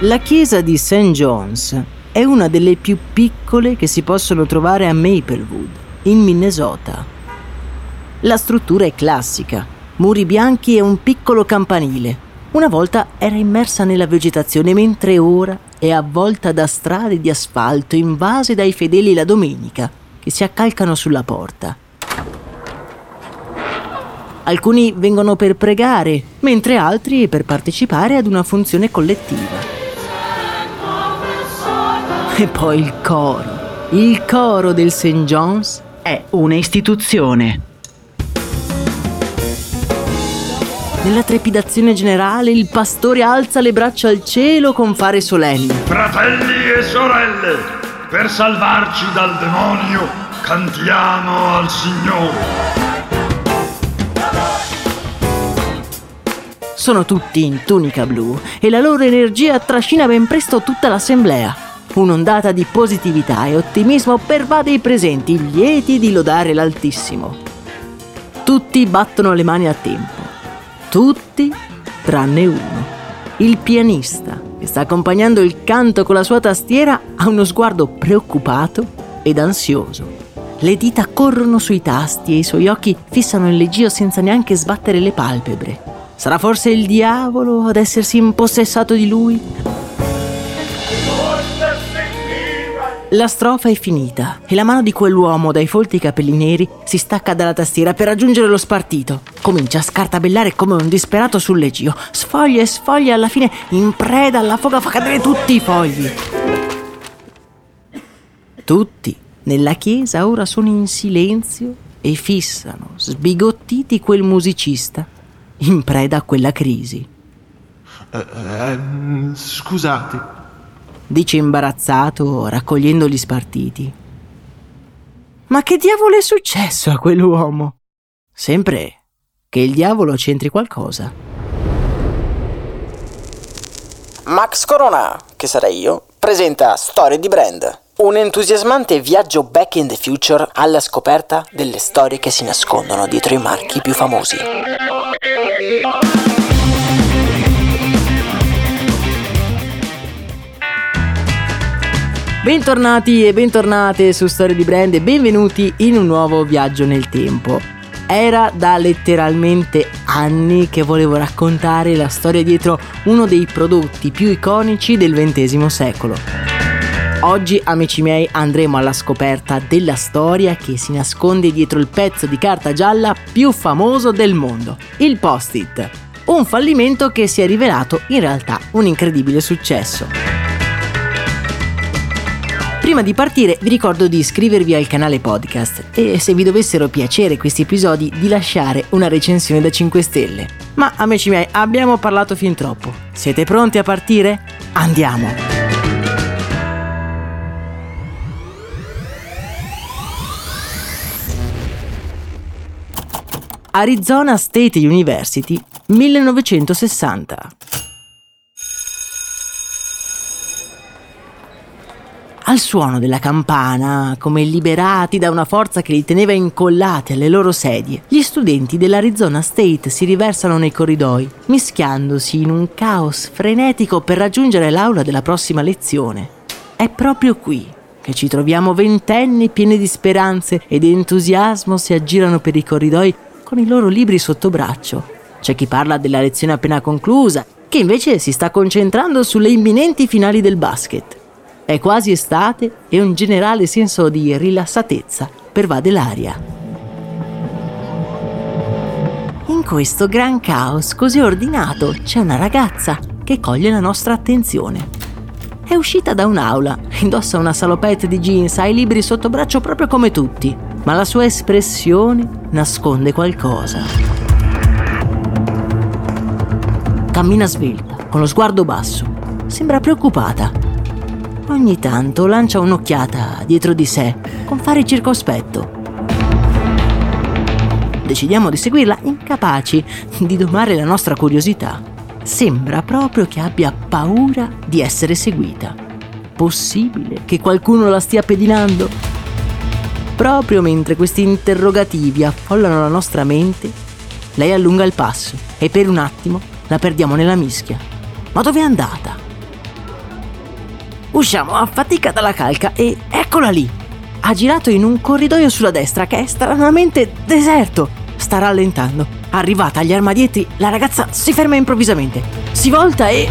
La chiesa di St. John's è una delle più piccole che si possono trovare a Maplewood, in Minnesota. La struttura è classica, muri bianchi e un piccolo campanile. Una volta era immersa nella vegetazione, mentre ora è avvolta da strade di asfalto invase dai fedeli la domenica, che si accalcano sulla porta. Alcuni vengono per pregare, mentre altri per partecipare ad una funzione collettiva. E poi il coro. Il coro del St. John's è un'istituzione. Nella trepidazione generale il pastore alza le braccia al cielo con fare solenni. Fratelli e sorelle, per salvarci dal demonio, cantiamo al Signore. Sono tutti in tunica blu e la loro energia trascina ben presto tutta l'assemblea. Un'ondata di positività e ottimismo pervade i presenti, lieti di lodare l'Altissimo. Tutti battono le mani a tempo. Tutti tranne uno. Il pianista, che sta accompagnando il canto con la sua tastiera, ha uno sguardo preoccupato ed ansioso. Le dita corrono sui tasti e i suoi occhi fissano il leggio senza neanche sbattere le palpebre. Sarà forse il diavolo ad essersi impossessato di lui? La strofa è finita e la mano di quell'uomo dai folti capelli neri si stacca dalla tastiera per raggiungere lo spartito. Comincia a scartabellare come un disperato sul leggio. Sfoglia e sfoglia alla fine in preda alla foga fa cadere tutti i fogli. Tutti nella chiesa ora sono in silenzio e fissano, sbigottiti, quel musicista in preda a quella crisi. Uh, uh, scusate, dice imbarazzato, raccogliendo gli spartiti. Ma che diavolo è successo a quell'uomo? Sempre che il diavolo c'entri qualcosa. Max Corona, che sarei io, presenta Storie di Brand, un entusiasmante viaggio back in the future alla scoperta delle storie che si nascondono dietro i marchi più famosi. Bentornati e bentornate su Storie di Brand e benvenuti in un nuovo viaggio nel tempo. Era da letteralmente anni che volevo raccontare la storia dietro uno dei prodotti più iconici del XX secolo. Oggi, amici miei, andremo alla scoperta della storia che si nasconde dietro il pezzo di carta gialla più famoso del mondo, il post-it. Un fallimento che si è rivelato in realtà un incredibile successo. Prima di partire vi ricordo di iscrivervi al canale podcast e se vi dovessero piacere questi episodi di lasciare una recensione da 5 stelle. Ma amici miei abbiamo parlato fin troppo. Siete pronti a partire? Andiamo! Arizona State University 1960 Al suono della campana, come liberati da una forza che li teneva incollati alle loro sedie, gli studenti dell'Arizona State si riversano nei corridoi, mischiandosi in un caos frenetico per raggiungere l'aula della prossima lezione. È proprio qui che ci troviamo ventenni pieni di speranze ed entusiasmo si aggirano per i corridoi con i loro libri sotto braccio. C'è chi parla della lezione appena conclusa, che invece si sta concentrando sulle imminenti finali del basket. È quasi estate e un generale senso di rilassatezza pervade l'aria. In questo gran caos così ordinato c'è una ragazza che coglie la nostra attenzione. È uscita da un'aula, indossa una salopette di jeans, ha i libri sotto braccio proprio come tutti, ma la sua espressione nasconde qualcosa. Cammina svelta, con lo sguardo basso. Sembra preoccupata. Ogni tanto lancia un'occhiata dietro di sé, con fare circospetto. Decidiamo di seguirla, incapaci di domare la nostra curiosità. Sembra proprio che abbia paura di essere seguita. Possibile che qualcuno la stia pedinando? Proprio mentre questi interrogativi affollano la nostra mente, lei allunga il passo e per un attimo la perdiamo nella mischia. Ma dove è andata? Usciamo a fatica dalla calca e eccola lì. Ha girato in un corridoio sulla destra che è stranamente deserto. Sta rallentando. Arrivata agli armadietti, la ragazza si ferma improvvisamente. Si volta e...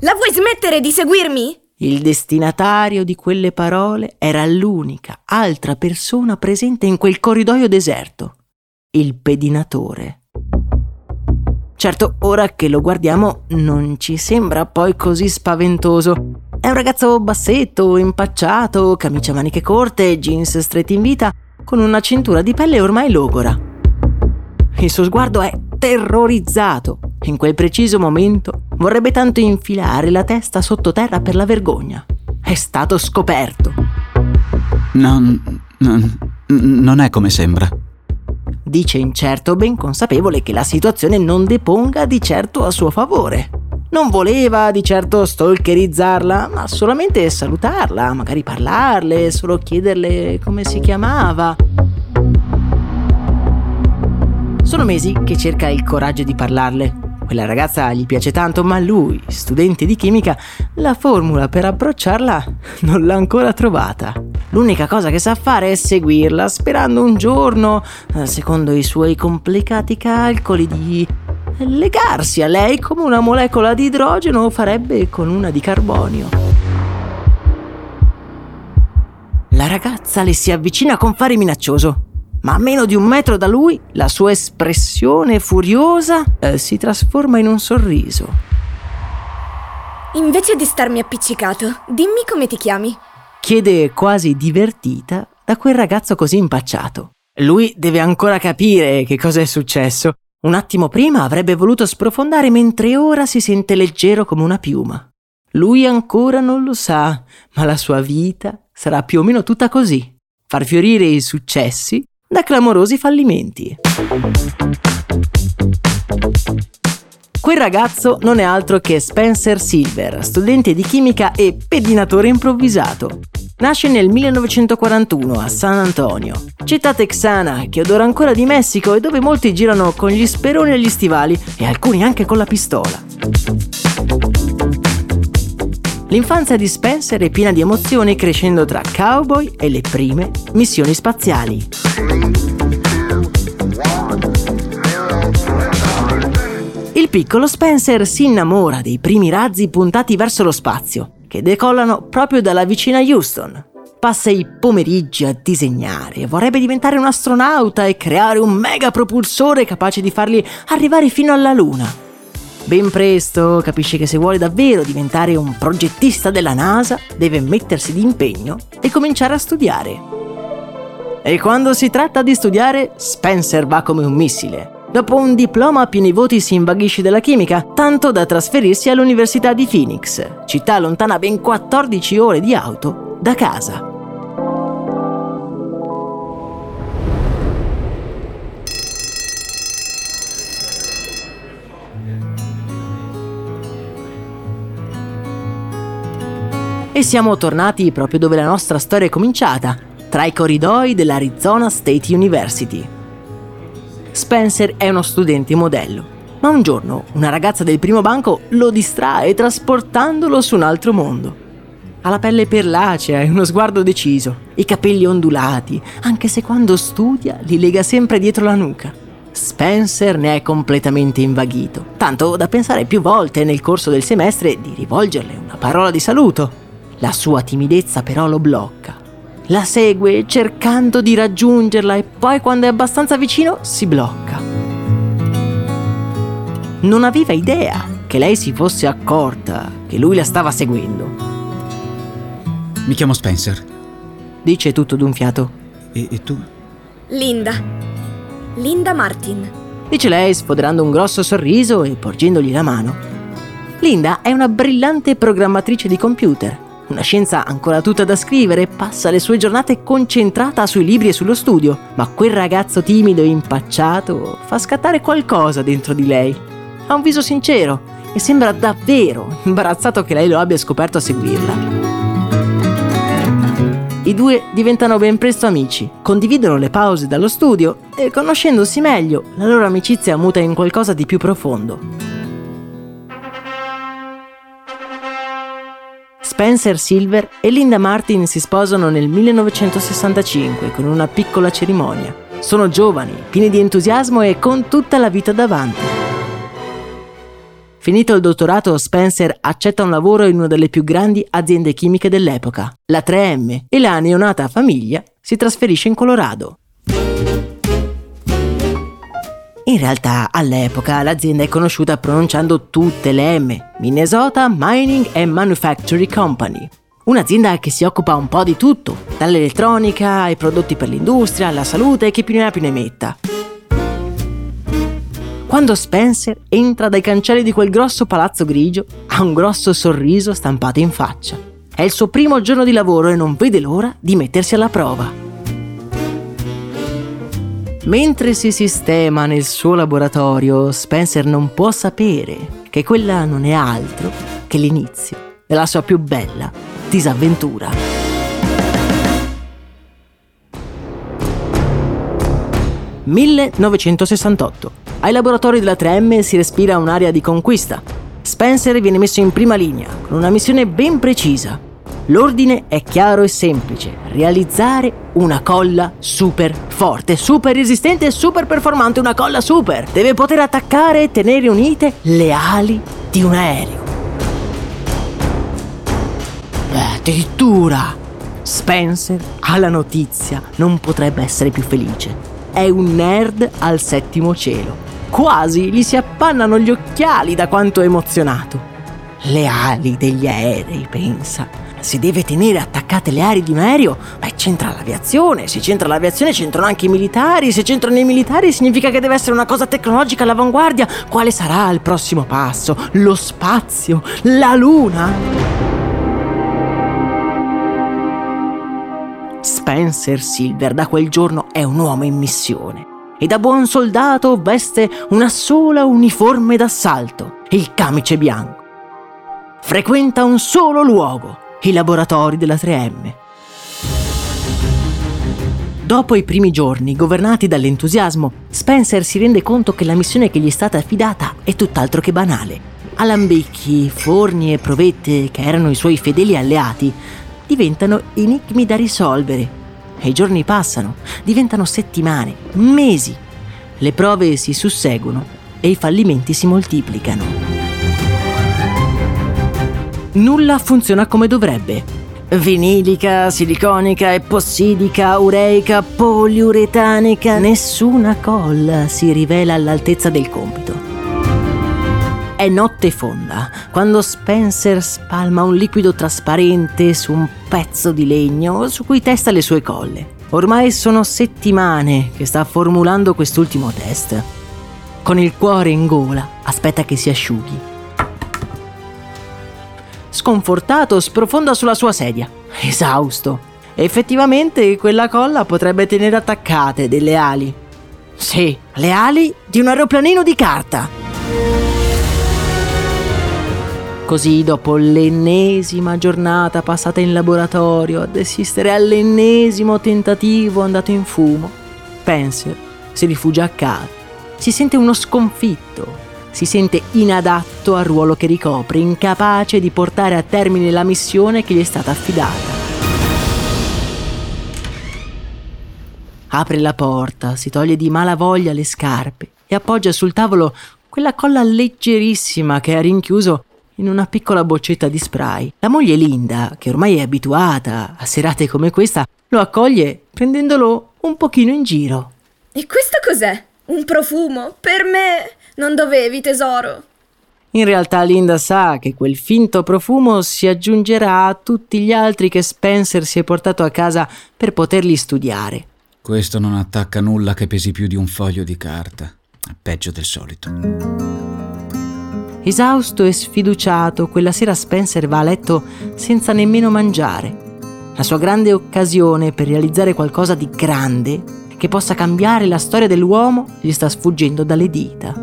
La vuoi smettere di seguirmi? Il destinatario di quelle parole era l'unica altra persona presente in quel corridoio deserto. Il pedinatore. Certo, ora che lo guardiamo non ci sembra poi così spaventoso. È un ragazzo bassetto, impacciato, camicia a maniche corte, jeans stretti in vita, con una cintura di pelle ormai logora. Il suo sguardo è terrorizzato. In quel preciso momento vorrebbe tanto infilare la testa sottoterra per la vergogna. È stato scoperto. Non, non, non è come sembra dice incerto, ben consapevole che la situazione non deponga di certo a suo favore. Non voleva di certo stalkerizzarla, ma solamente salutarla, magari parlarle, solo chiederle come si chiamava. Sono mesi che cerca il coraggio di parlarle, quella ragazza gli piace tanto, ma lui, studente di chimica, la formula per approcciarla non l'ha ancora trovata. L'unica cosa che sa fare è seguirla, sperando un giorno, eh, secondo i suoi complicati calcoli, di legarsi a lei come una molecola di idrogeno farebbe con una di carbonio. La ragazza le si avvicina con fare minaccioso ma a meno di un metro da lui la sua espressione furiosa eh, si trasforma in un sorriso. Invece di starmi appiccicato, dimmi come ti chiami. Chiede quasi divertita da quel ragazzo così impacciato. Lui deve ancora capire che cosa è successo. Un attimo prima avrebbe voluto sprofondare mentre ora si sente leggero come una piuma. Lui ancora non lo sa, ma la sua vita sarà più o meno tutta così. Far fiorire i successi da clamorosi fallimenti. Quel ragazzo non è altro che Spencer Silver, studente di chimica e pedinatore improvvisato. Nasce nel 1941 a San Antonio, città texana che odora ancora di Messico e dove molti girano con gli speroni agli stivali e alcuni anche con la pistola. L'infanzia di Spencer è piena di emozioni crescendo tra cowboy e le prime missioni spaziali. Il piccolo Spencer si innamora dei primi razzi puntati verso lo spazio, che decollano proprio dalla vicina Houston. Passa i pomeriggi a disegnare, vorrebbe diventare un astronauta e creare un mega propulsore capace di farli arrivare fino alla Luna. Ben presto capisce che se vuole davvero diventare un progettista della NASA deve mettersi d'impegno e cominciare a studiare. E quando si tratta di studiare, Spencer va come un missile. Dopo un diploma a pieni voti si invaghisce della chimica, tanto da trasferirsi all'Università di Phoenix, città lontana ben 14 ore di auto da casa. E siamo tornati proprio dove la nostra storia è cominciata, tra i corridoi dell'Arizona State University. Spencer è uno studente modello, ma un giorno una ragazza del primo banco lo distrae trasportandolo su un altro mondo. Ha la pelle perlacea e uno sguardo deciso, i capelli ondulati, anche se quando studia li lega sempre dietro la nuca. Spencer ne è completamente invaghito, tanto da pensare più volte nel corso del semestre di rivolgerle una parola di saluto. La sua timidezza però lo blocca. La segue cercando di raggiungerla e poi quando è abbastanza vicino si blocca. Non aveva idea che lei si fosse accorta che lui la stava seguendo. Mi chiamo Spencer. Dice tutto d'un fiato. E, e tu? Linda. Linda Martin. Dice lei sfoderando un grosso sorriso e porgendogli la mano. Linda è una brillante programmatrice di computer. Una scienza ancora tutta da scrivere, passa le sue giornate concentrata sui libri e sullo studio, ma quel ragazzo timido e impacciato fa scattare qualcosa dentro di lei. Ha un viso sincero e sembra davvero imbarazzato che lei lo abbia scoperto a seguirla. I due diventano ben presto amici, condividono le pause dallo studio e conoscendosi meglio, la loro amicizia muta in qualcosa di più profondo. Spencer Silver e Linda Martin si sposano nel 1965 con una piccola cerimonia. Sono giovani, pieni di entusiasmo e con tutta la vita davanti. Finito il dottorato, Spencer accetta un lavoro in una delle più grandi aziende chimiche dell'epoca, la 3M, e la neonata famiglia si trasferisce in Colorado. In realtà, all'epoca, l'azienda è conosciuta pronunciando tutte le M, Minnesota Mining and Manufacturing Company. Un'azienda che si occupa un po' di tutto, dall'elettronica ai prodotti per l'industria, alla salute e chi più ne ha più ne metta. Quando Spencer entra dai cancelli di quel grosso palazzo grigio, ha un grosso sorriso stampato in faccia. È il suo primo giorno di lavoro e non vede l'ora di mettersi alla prova. Mentre si sistema nel suo laboratorio, Spencer non può sapere che quella non è altro che l'inizio della sua più bella disavventura. «1968. Ai laboratori della 3M si respira un'area di conquista. Spencer viene messo in prima linea con una missione ben precisa. L'ordine è chiaro e semplice: realizzare una colla super forte, super resistente e super performante. Una colla super! Deve poter attaccare e tenere unite le ali di un aereo. Addirittura! Spencer, alla notizia, non potrebbe essere più felice. È un nerd al settimo cielo. Quasi gli si appannano gli occhiali da quanto è emozionato. Le ali degli aerei, pensa. Si deve tenere attaccate le ali di un aereo, beh, c'entra l'aviazione. Se c'entra l'aviazione, c'entrano anche i militari. Se c'entrano i militari, significa che deve essere una cosa tecnologica all'avanguardia. Quale sarà il prossimo passo? Lo spazio? La luna? Spencer Silver da quel giorno è un uomo in missione e da buon soldato veste una sola uniforme d'assalto, il camice bianco. Frequenta un solo luogo, i laboratori della 3M. Dopo i primi giorni, governati dall'entusiasmo, Spencer si rende conto che la missione che gli è stata affidata è tutt'altro che banale. Alambicchi, forni e provette, che erano i suoi fedeli alleati, diventano enigmi da risolvere. E i giorni passano, diventano settimane, mesi. Le prove si susseguono e i fallimenti si moltiplicano. Nulla funziona come dovrebbe. Vinilica, siliconica, epossidica, ureica, poliuretanica, nessuna colla si rivela all'altezza del compito. È notte fonda quando Spencer spalma un liquido trasparente su un pezzo di legno su cui testa le sue colle. Ormai sono settimane che sta formulando quest'ultimo test. Con il cuore in gola aspetta che si asciughi. Sconfortato sprofonda sulla sua sedia, esausto. Effettivamente quella colla potrebbe tenere attaccate delle ali. Sì, le ali di un aeroplanino di carta. Così, dopo l'ennesima giornata passata in laboratorio ad assistere all'ennesimo tentativo andato in fumo, Spencer si rifugia a casa. Si sente uno sconfitto, si sente inadatto al ruolo che ricopre, incapace di portare a termine la missione che gli è stata affidata. Apre la porta, si toglie di mala voglia le scarpe e appoggia sul tavolo quella colla leggerissima che ha rinchiuso in una piccola boccetta di spray. La moglie Linda, che ormai è abituata a serate come questa, lo accoglie prendendolo un pochino in giro. E questo cos'è? Un profumo? Per me? Non dovevi, tesoro. In realtà Linda sa che quel finto profumo si aggiungerà a tutti gli altri che Spencer si è portato a casa per poterli studiare. Questo non attacca nulla che pesi più di un foglio di carta. È peggio del solito. Esausto e sfiduciato, quella sera Spencer va a letto senza nemmeno mangiare. La sua grande occasione per realizzare qualcosa di grande che possa cambiare la storia dell'uomo gli sta sfuggendo dalle dita.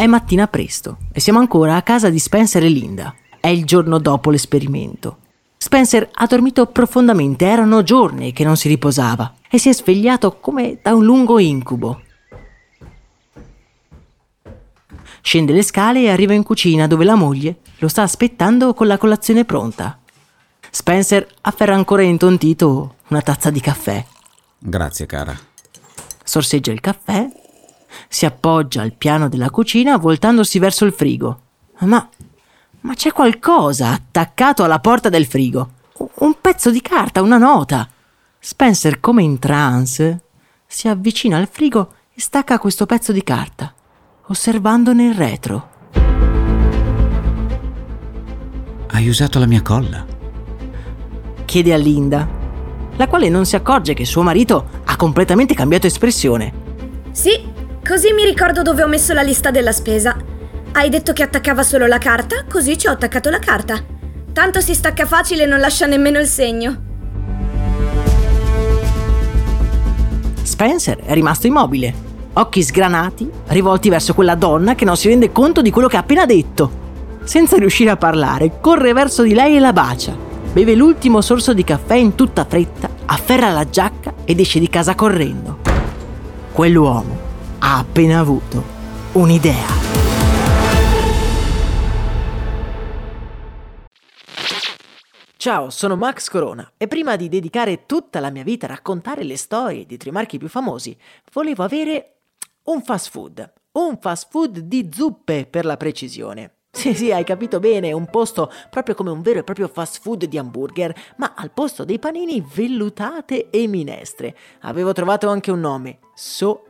È mattina presto e siamo ancora a casa di Spencer e Linda. È il giorno dopo l'esperimento. Spencer ha dormito profondamente, erano giorni che non si riposava e si è svegliato come da un lungo incubo. Scende le scale e arriva in cucina dove la moglie lo sta aspettando con la colazione pronta. Spencer afferra ancora intontito una tazza di caffè. Grazie, cara. Sorseggia il caffè, si appoggia al piano della cucina voltandosi verso il frigo. Ma, ma c'è qualcosa attaccato alla porta del frigo. Un pezzo di carta, una nota. Spencer, come in trance, si avvicina al frigo e stacca questo pezzo di carta, osservandone il retro. Hai usato la mia colla? Chiede a Linda, la quale non si accorge che suo marito ha completamente cambiato espressione. Sì, così mi ricordo dove ho messo la lista della spesa. Hai detto che attaccava solo la carta, così ci ho attaccato la carta. Tanto si stacca facile e non lascia nemmeno il segno. Spencer è rimasto immobile, occhi sgranati, rivolti verso quella donna che non si rende conto di quello che ha appena detto. Senza riuscire a parlare, corre verso di lei e la bacia. Beve l'ultimo sorso di caffè in tutta fretta, afferra la giacca ed esce di casa correndo. Quell'uomo ha appena avuto un'idea. Ciao, sono Max Corona e prima di dedicare tutta la mia vita a raccontare le storie di tre marchi più famosi, volevo avere un fast food. Un fast food di zuppe per la precisione. Sì, sì, hai capito bene, un posto proprio come un vero e proprio fast food di hamburger, ma al posto dei panini vellutate e minestre. Avevo trovato anche un nome, So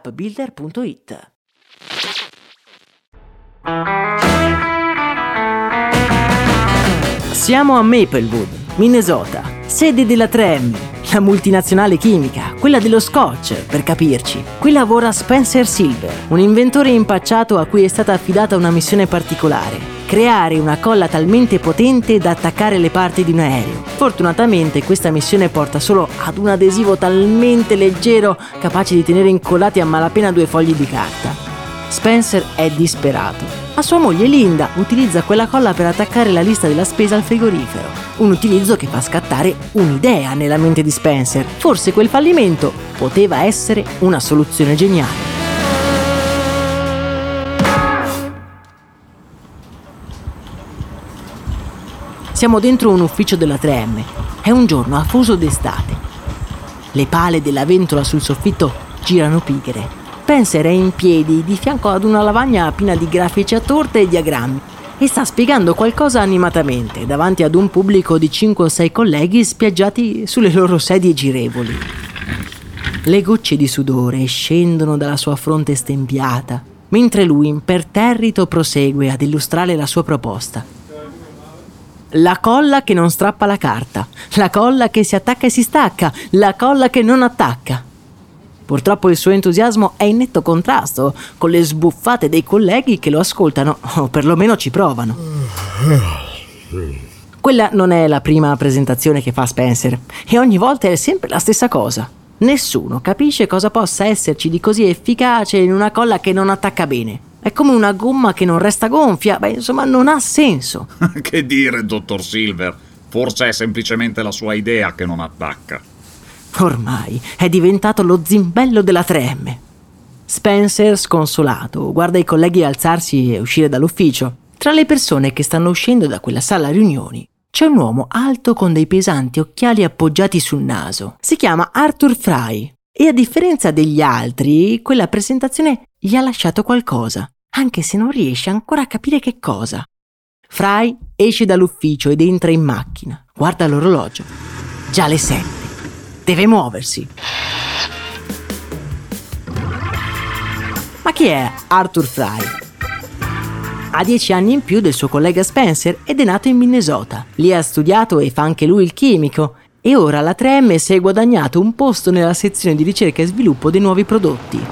www.startupbuilder.it. Siamo a Maplewood, Minnesota, sede della 3M, la multinazionale chimica, quella dello scotch, per capirci. Qui lavora Spencer Silver, un inventore impacciato a cui è stata affidata una missione particolare, creare una colla talmente potente da attaccare le parti di un aereo. Fortunatamente questa missione porta solo ad un adesivo talmente leggero capace di tenere incollati a malapena due fogli di carta. Spencer è disperato. Ma sua moglie Linda utilizza quella colla per attaccare la lista della spesa al frigorifero. Un utilizzo che fa scattare un'idea nella mente di Spencer. Forse quel fallimento poteva essere una soluzione geniale. Siamo dentro un ufficio della 3M. È un giorno afoso d'estate. Le pale della ventola sul soffitto girano pigre. Spencer è in piedi di fianco ad una lavagna piena di grafici a torte e diagrammi e sta spiegando qualcosa animatamente davanti ad un pubblico di 5 o 6 colleghi spiaggiati sulle loro sedie girevoli. Le gocce di sudore scendono dalla sua fronte stempiata, mentre lui imperterrito prosegue ad illustrare la sua proposta. La colla che non strappa la carta, la colla che si attacca e si stacca, la colla che non attacca. Purtroppo il suo entusiasmo è in netto contrasto con le sbuffate dei colleghi che lo ascoltano o perlomeno ci provano. Quella non è la prima presentazione che fa Spencer e ogni volta è sempre la stessa cosa. Nessuno capisce cosa possa esserci di così efficace in una colla che non attacca bene. È come una gomma che non resta gonfia, beh insomma non ha senso. che dire, dottor Silver? Forse è semplicemente la sua idea che non attacca. Ormai è diventato lo zimbello della 3M. Spencer, sconsolato, guarda i colleghi alzarsi e uscire dall'ufficio. Tra le persone che stanno uscendo da quella sala riunioni c'è un uomo alto con dei pesanti occhiali appoggiati sul naso. Si chiama Arthur Fry e a differenza degli altri, quella presentazione gli ha lasciato qualcosa, anche se non riesce ancora a capire che cosa. Fry esce dall'ufficio ed entra in macchina. Guarda l'orologio. Già le sette. Deve muoversi. Ma chi è Arthur Fry? Ha dieci anni in più del suo collega Spencer ed è nato in Minnesota. Lì ha studiato e fa anche lui il chimico. E ora alla 3M si è guadagnato un posto nella sezione di ricerca e sviluppo dei nuovi prodotti.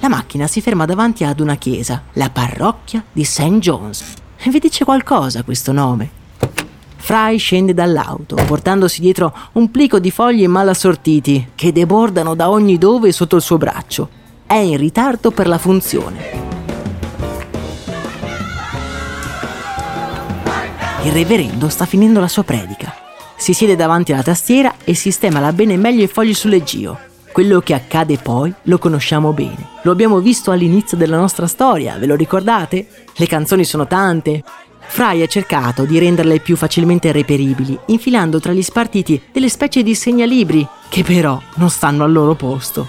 La macchina si ferma davanti ad una chiesa, la parrocchia di St. John's. Vi dice qualcosa questo nome? Fry scende dall'auto, portandosi dietro un plico di fogli mal assortiti che debordano da ogni dove sotto il suo braccio. È in ritardo per la funzione. Il reverendo sta finendo la sua predica. Si siede davanti alla tastiera e sistema la bene meglio i fogli su leggio. Quello che accade poi lo conosciamo bene. Lo abbiamo visto all'inizio della nostra storia, ve lo ricordate? Le canzoni sono tante. Fry ha cercato di renderle più facilmente reperibili, infilando tra gli spartiti delle specie di segnalibri che però non stanno al loro posto.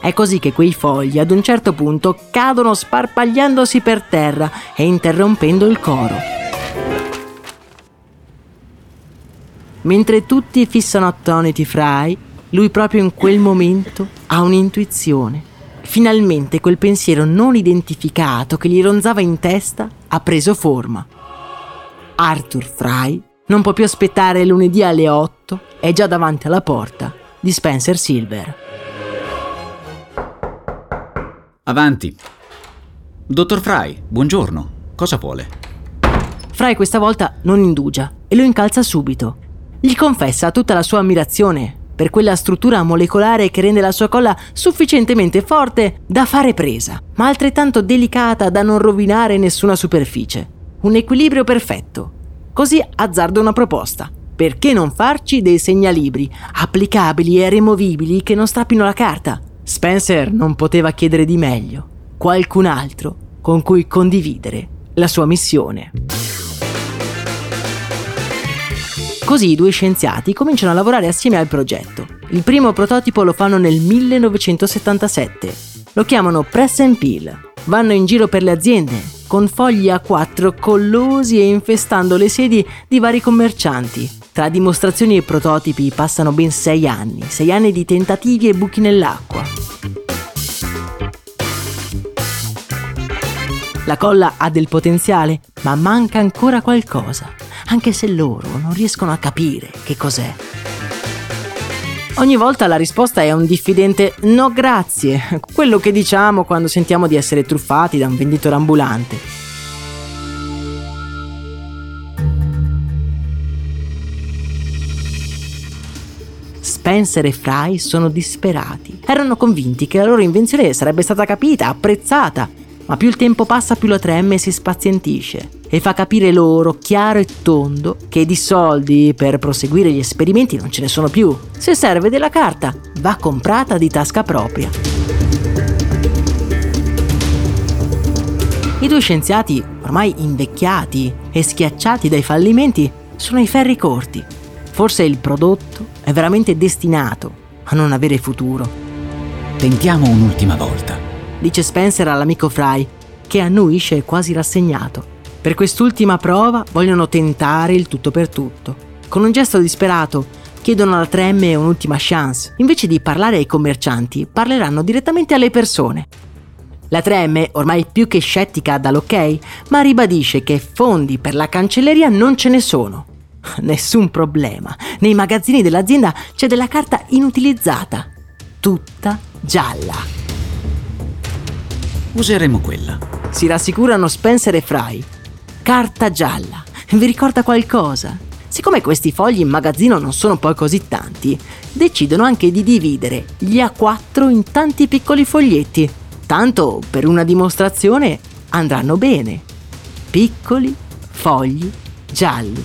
È così che quei fogli ad un certo punto cadono sparpagliandosi per terra e interrompendo il coro. Mentre tutti fissano attoniti Fry, lui proprio in quel momento ha un'intuizione. Finalmente quel pensiero non identificato che gli ronzava in testa ha preso forma. Arthur Fry non può più aspettare lunedì alle 8, è già davanti alla porta di Spencer Silver. Avanti. Dottor Fry, buongiorno. Cosa vuole? Fry questa volta non indugia e lo incalza subito. Gli confessa tutta la sua ammirazione per quella struttura molecolare che rende la sua colla sufficientemente forte da fare presa, ma altrettanto delicata da non rovinare nessuna superficie. Un equilibrio perfetto. Così azzarda una proposta. Perché non farci dei segnalibri applicabili e removibili che non strappino la carta? Spencer non poteva chiedere di meglio. Qualcun altro con cui condividere la sua missione. Così i due scienziati cominciano a lavorare assieme al progetto. Il primo prototipo lo fanno nel 1977. Lo chiamano Press and Peel. Vanno in giro per le aziende con fogli A4 collosi e infestando le sedi di vari commercianti. Tra dimostrazioni e prototipi passano ben sei anni, sei anni di tentativi e buchi nell'acqua. La colla ha del potenziale, ma manca ancora qualcosa, anche se loro non riescono a capire che cos'è. Ogni volta la risposta è un diffidente no grazie, quello che diciamo quando sentiamo di essere truffati da un venditore ambulante. Spencer e Fry sono disperati. Erano convinti che la loro invenzione sarebbe stata capita, apprezzata, ma più il tempo passa più la 3M si spazientisce e fa capire loro chiaro e tondo che di soldi per proseguire gli esperimenti non ce ne sono più. Se serve della carta, va comprata di tasca propria. I due scienziati, ormai invecchiati e schiacciati dai fallimenti, sono ai ferri corti. Forse il prodotto è veramente destinato a non avere futuro. Tentiamo un'ultima volta, dice Spencer all'amico Fry, che annuisce quasi rassegnato. Per quest'ultima prova vogliono tentare il tutto per tutto. Con un gesto disperato chiedono alla 3M un'ultima chance. Invece di parlare ai commercianti, parleranno direttamente alle persone. La 3M, ormai più che scettica dall'ok, ma ribadisce che fondi per la cancelleria non ce ne sono. Nessun problema. Nei magazzini dell'azienda c'è della carta inutilizzata, tutta gialla. Useremo quella. Si rassicurano Spencer e Fry. Carta gialla. Vi ricorda qualcosa? Siccome questi fogli in magazzino non sono poi così tanti, decidono anche di dividere gli A4 in tanti piccoli foglietti. Tanto per una dimostrazione andranno bene. Piccoli fogli gialli.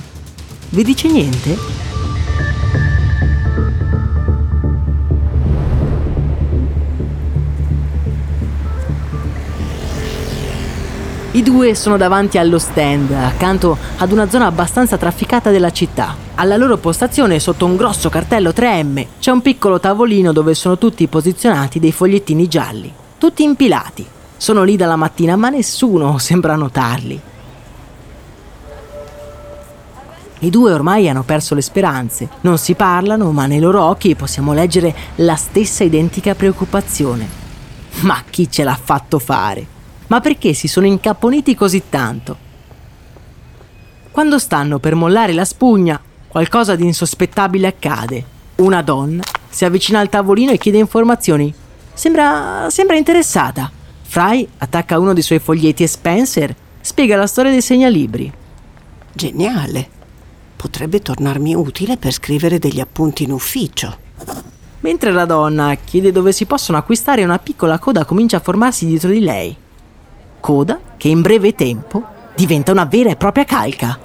Vi dice niente? I due sono davanti allo stand, accanto ad una zona abbastanza trafficata della città. Alla loro postazione, sotto un grosso cartello 3M, c'è un piccolo tavolino dove sono tutti posizionati dei fogliettini gialli, tutti impilati. Sono lì dalla mattina, ma nessuno sembra notarli. I due ormai hanno perso le speranze, non si parlano, ma nei loro occhi possiamo leggere la stessa identica preoccupazione. Ma chi ce l'ha fatto fare? Ma perché si sono incapponiti così tanto? Quando stanno per mollare la spugna, qualcosa di insospettabile accade. Una donna si avvicina al tavolino e chiede informazioni. Sembra, sembra interessata. Fry attacca uno dei suoi foglietti e Spencer spiega la storia dei segnalibri. Geniale. Potrebbe tornarmi utile per scrivere degli appunti in ufficio. Mentre la donna chiede dove si possono acquistare, una piccola coda comincia a formarsi dietro di lei coda che in breve tempo diventa una vera e propria calca.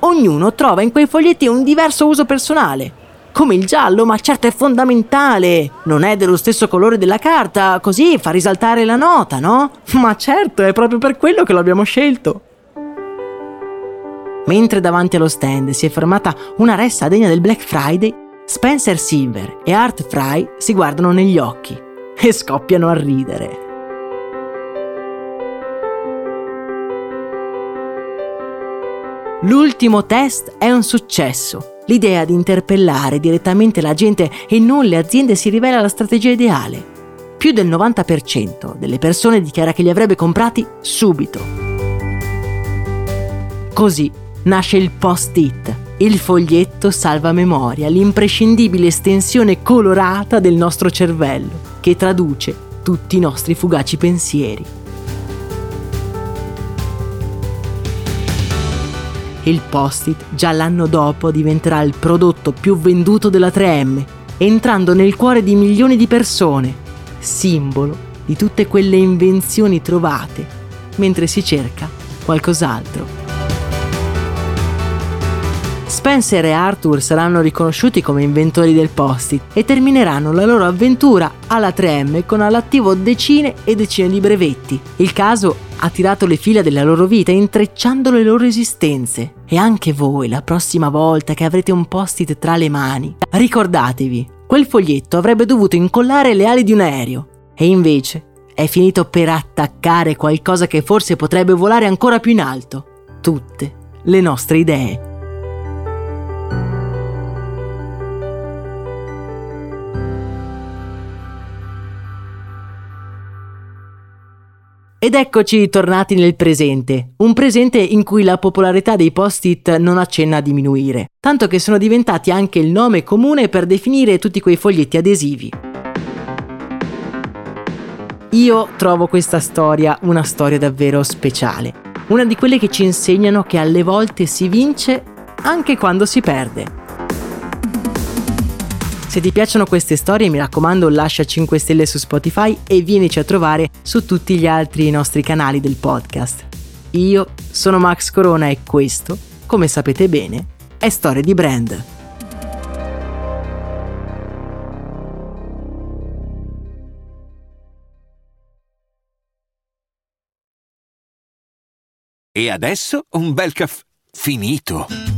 Ognuno trova in quei foglietti un diverso uso personale. Come il giallo, ma certo è fondamentale. Non è dello stesso colore della carta, così fa risaltare la nota, no? Ma certo, è proprio per quello che lo abbiamo scelto. Mentre davanti allo stand si è fermata una ressa degna del Black Friday, Spencer Silver e Art Fry si guardano negli occhi e scoppiano a ridere. L'ultimo test è un successo. L'idea di interpellare direttamente la gente e non le aziende si rivela la strategia ideale. Più del 90% delle persone dichiara che li avrebbe comprati subito. Così nasce il post-it, il foglietto salva memoria, l'imprescindibile estensione colorata del nostro cervello, che traduce tutti i nostri fugaci pensieri. Il post-it già l'anno dopo diventerà il prodotto più venduto della 3M, entrando nel cuore di milioni di persone, simbolo di tutte quelle invenzioni trovate mentre si cerca qualcos'altro. Spencer e Arthur saranno riconosciuti come inventori del post-it e termineranno la loro avventura alla 3M con all'attivo decine e decine di brevetti. Il caso ha tirato le fila della loro vita intrecciando le loro esistenze. E anche voi, la prossima volta che avrete un post-it tra le mani, ricordatevi, quel foglietto avrebbe dovuto incollare le ali di un aereo. E invece è finito per attaccare qualcosa che forse potrebbe volare ancora più in alto. Tutte le nostre idee. Ed eccoci tornati nel presente, un presente in cui la popolarità dei post-it non accenna a diminuire, tanto che sono diventati anche il nome comune per definire tutti quei foglietti adesivi. Io trovo questa storia una storia davvero speciale, una di quelle che ci insegnano che alle volte si vince anche quando si perde. Se ti piacciono queste storie mi raccomando lascia 5 stelle su Spotify e vienici a trovare su tutti gli altri nostri canali del podcast. Io sono Max Corona e questo, come sapete bene, è Storia di Brand. E adesso un bel caffè finito.